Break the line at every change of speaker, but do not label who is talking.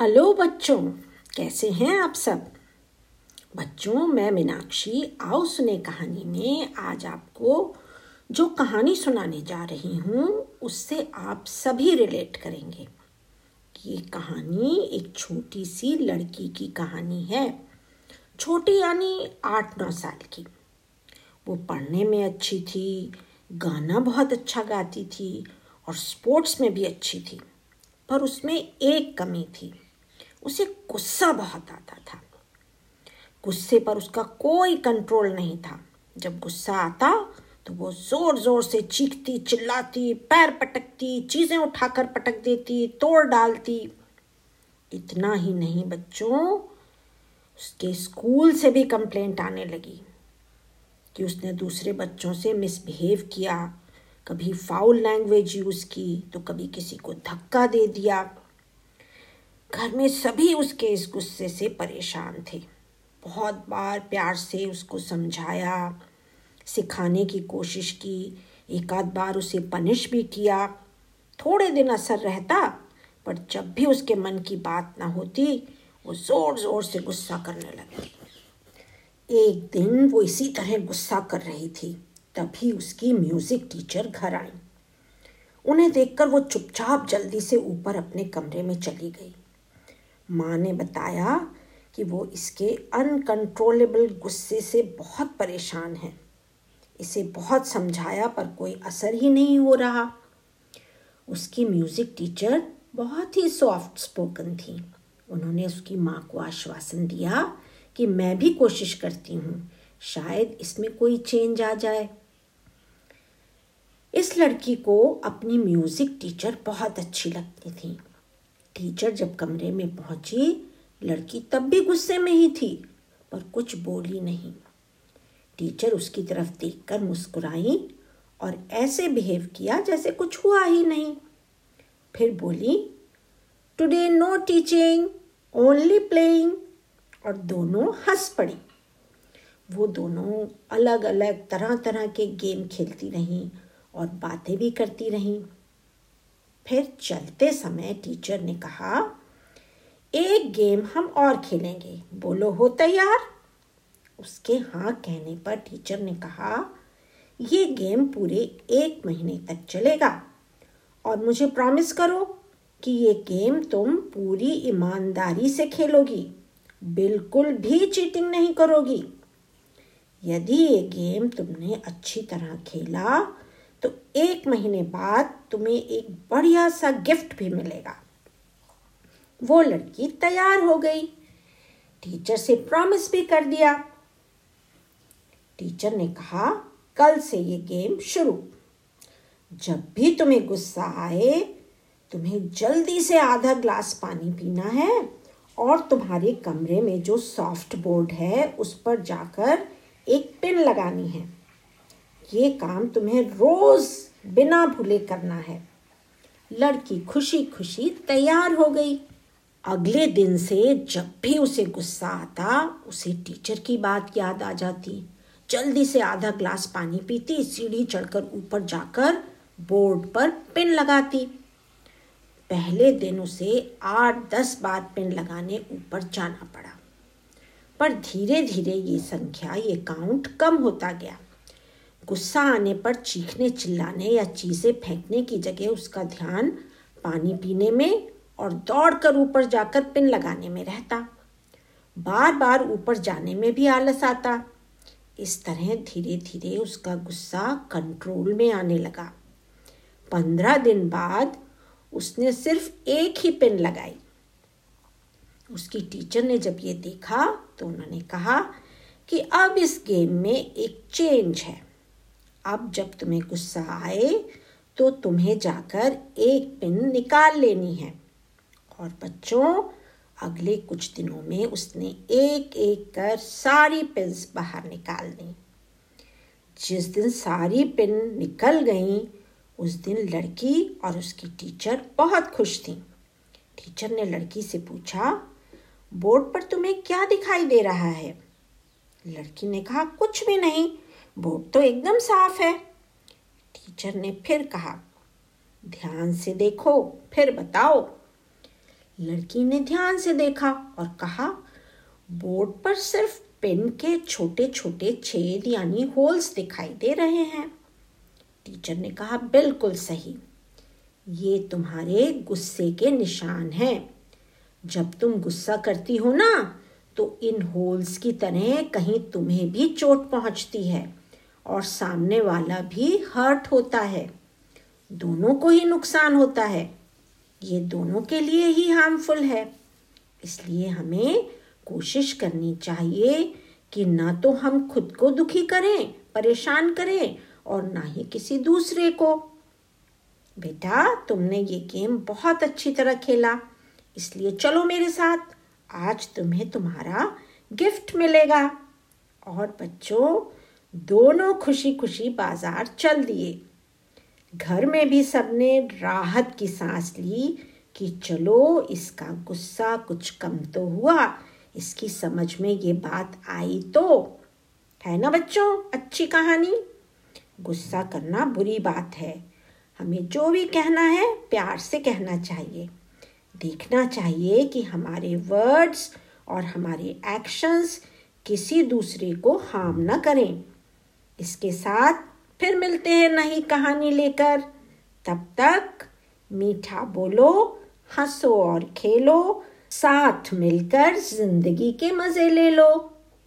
Hello बच्चों, कैसे हैं आप सब? बच्चों, मैं मीनाक्षी आओ सुने कहानी में आज आपको जो कहानी सुनाने जा रही हूँ, उससे आप सभी रिलेट करेंगे। ये कहानी एक छोटी सी लड़की की कहानी है। छोटी यानी आठ नौ साल की। वो पढ़ने में अच्छी थी, गाना बहुत अच्छा गाती थी और स्पोर्ट्स में भी अच्छी थी, पर उसमें एक कमी थी। उसे गुस्सा बहुत आता था। गुस्से पर उसका कोई कंट्रोल नहीं था। जब गुस्सा आता तो वो ज़ोर ज़ोर से चीखती, चिल्लाती, पैर पटकती, चीज़ें उठाकर पटक देती, तोड़ डालती। इतना ही नहीं बच्चों, उसके स्कूल से भी कंप्लेंट आने लगी कि उसने दूसरे बच्चों से मिसबिहेव किया। कभी फाउल लैंग्वेज यूज़ की तो कभी किसी को धक्का दे दिया। घर में सभी उसके इस गुस्से से परेशान थे। बहुत बार प्यार से उसको समझाया, सिखाने की कोशिश की एक आध बार उसे पनिश भी किया। थोड़े दिन असर रहता, पर जब भी उसके मन की बात ना होती, वो ज़ोर ज़ोर से गुस्सा करने लगती एक दिन वो इसी तरह गुस्सा कर रही थी, तभी उसकी म्यूज़िक टीचर घर आई। उन्हें देखकर वो चुपचाप जल्दी से ऊपर अपने कमरे में चली गई। माँ ने बताया कि वो इसके अनकंट्रोलेबल गुस्से से बहुत परेशान है। इसे बहुत समझाया, पर कोई असर ही नहीं हो रहा। उसकी म्यूज़िक टीचर बहुत ही सॉफ्ट स्पोकन थी। उन्होंने उसकी माँ को आश्वासन दिया कि मैं भी कोशिश करती हूँ, शायद इसमें कोई चेंज आ जाए। इस लड़की को अपनी म्यूज़िक टीचर बहुत अच्छी लगती थी। टीचर जब कमरे में पहुँची, लड़की तब भी गुस्से में ही थी, पर कुछ बोली नहीं। टीचर उसकी तरफ़ देखकर मुस्कुराई और ऐसे बिहेव किया जैसे कुछ हुआ ही नहीं। फिर बोली today no teaching only playing और दोनों हंस पड़ी। वो दोनों अलग अलग तरह तरह के गेम खेलती रहीं और बातें भी करती रहीं। फिर चलते समय टीचर ने कहा, एक गेम हम और खेलेंगे। बोलो, हो तैयार? उसके हाँ कहने पर टीचर ने कहा, ये गेम पूरे एक महीने तक चलेगा। और मुझे प्रॉमिस करो कि ये गेम तुम पूरी ईमानदारी से खेलोगी। बिल्कुल भी चीटिंग नहीं करोगी। यदि ये गेम तुमने अच्छी तरह खेला तो एक महीने बाद तुम्हें एक बढ़िया सा गिफ्ट भी मिलेगा। वो लड़की तैयार हो गई। टीचर से प्रॉमिस भी कर दिया। टीचर ने कहा, कल से ये गेम शुरू। जब भी तुम्हें गुस्सा आए, तुम्हें जल्दी से आधा ग्लास पानी पीना है और तुम्हारे कमरे में जो सॉफ्ट बोर्ड है, उस पर जाकर एक पिन लगानी है। ये काम तुम्हें रोज बिना भूले करना है। लड़की खुशी खुशी तैयार हो गई। अगले दिन से जब भी उसे गुस्सा आता, उसे टीचर की बात याद आ जाती। जल्दी से आधा ग्लास पानी पीती, सीढ़ी चढ़कर ऊपर जाकर बोर्ड पर पिन लगाती। पहले दिन उसे आठ दस बार पिन लगाने ऊपर जाना पड़ा। पर धीरे धीरे ये संख्या, ये काउंट कम होता गया। गुस्सा आने पर चीखने चिल्लाने या चीज़ें फेंकने की जगह उसका ध्यान पानी पीने में और दौड़कर ऊपर जाकर पिन लगाने में रहता। बार बार ऊपर जाने में भी आलस आता। इस तरह धीरे धीरे उसका गुस्सा कंट्रोल में आने लगा। पंद्रह दिन बाद उसने सिर्फ़ एक ही पिन लगाई। उसकी टीचर ने जब ये देखा तो उन्होंने कहा कि अब इस गेम में एक चेंज है। अब जब तुम्हें गुस्सा आए तो तुम्हें जाकर एक पिन निकाल लेनी है। और बच्चों, अगले कुछ दिनों में उसने एक एक कर सारी पिन्स बाहर निकाल दी। जिस दिन सारी पिन निकल गईं, उस दिन लड़की और उसकी टीचर बहुत खुश थी। टीचर ने लड़की से पूछा, बोर्ड पर तुम्हें क्या दिखाई दे रहा है? लड़की ने कहा, कुछ भी नहीं बोर्ड तो एकदम साफ़ है। टीचर ने फिर कहा, ध्यान से देखो, फिर बताओ। लड़की ने ध्यान से देखा और कहा बोर्ड पर सिर्फ़ पेन के छोटे छोटे छेद यानी होल्स दिखाई दे रहे हैं। टीचर ने कहा, बिल्कुल सही। ये तुम्हारे गुस्से के निशान हैं। जब तुम गुस्सा करती हो ना तो इन होल्स की तरह कहीं तुम्हें भी चोट पहुँचती है। और सामने वाला भी हर्ट होता है। दोनों को ही नुकसान होता है। ये दोनों के लिए ही हार्मफुल है। इसलिए हमें कोशिश करनी चाहिए कि ना तो हम खुद को दुखी करें, परेशान करें और ना ही किसी दूसरे को। बेटा, तुमने ये गेम बहुत अच्छी तरह खेला। इसलिए चलो मेरे साथ। आज तुम्हें तुम्हारा गिफ्ट मिलेगा। और बच्चों दोनों खुशी खुशी बाज़ार चल दिए। घर में भी सबने राहत की सांस ली कि चलो, इसका गुस्सा कुछ कम तो हुआ। इसकी समझ में ये बात आई तो है ना बच्चों? अच्छी कहानी? गुस्सा करना बुरी बात है। हमें जो भी कहना है, प्यार से कहना चाहिए। देखना चाहिए कि हमारे वर्ड्स और हमारे एक्शंस किसी दूसरे को हार्म ना करें। इसके साथ फिर मिलते हैं नई कहानी लेकर। तब तक मीठा बोलो, हंसो और खेलो, साथ मिलकर ज़िंदगी के मज़े ले लो।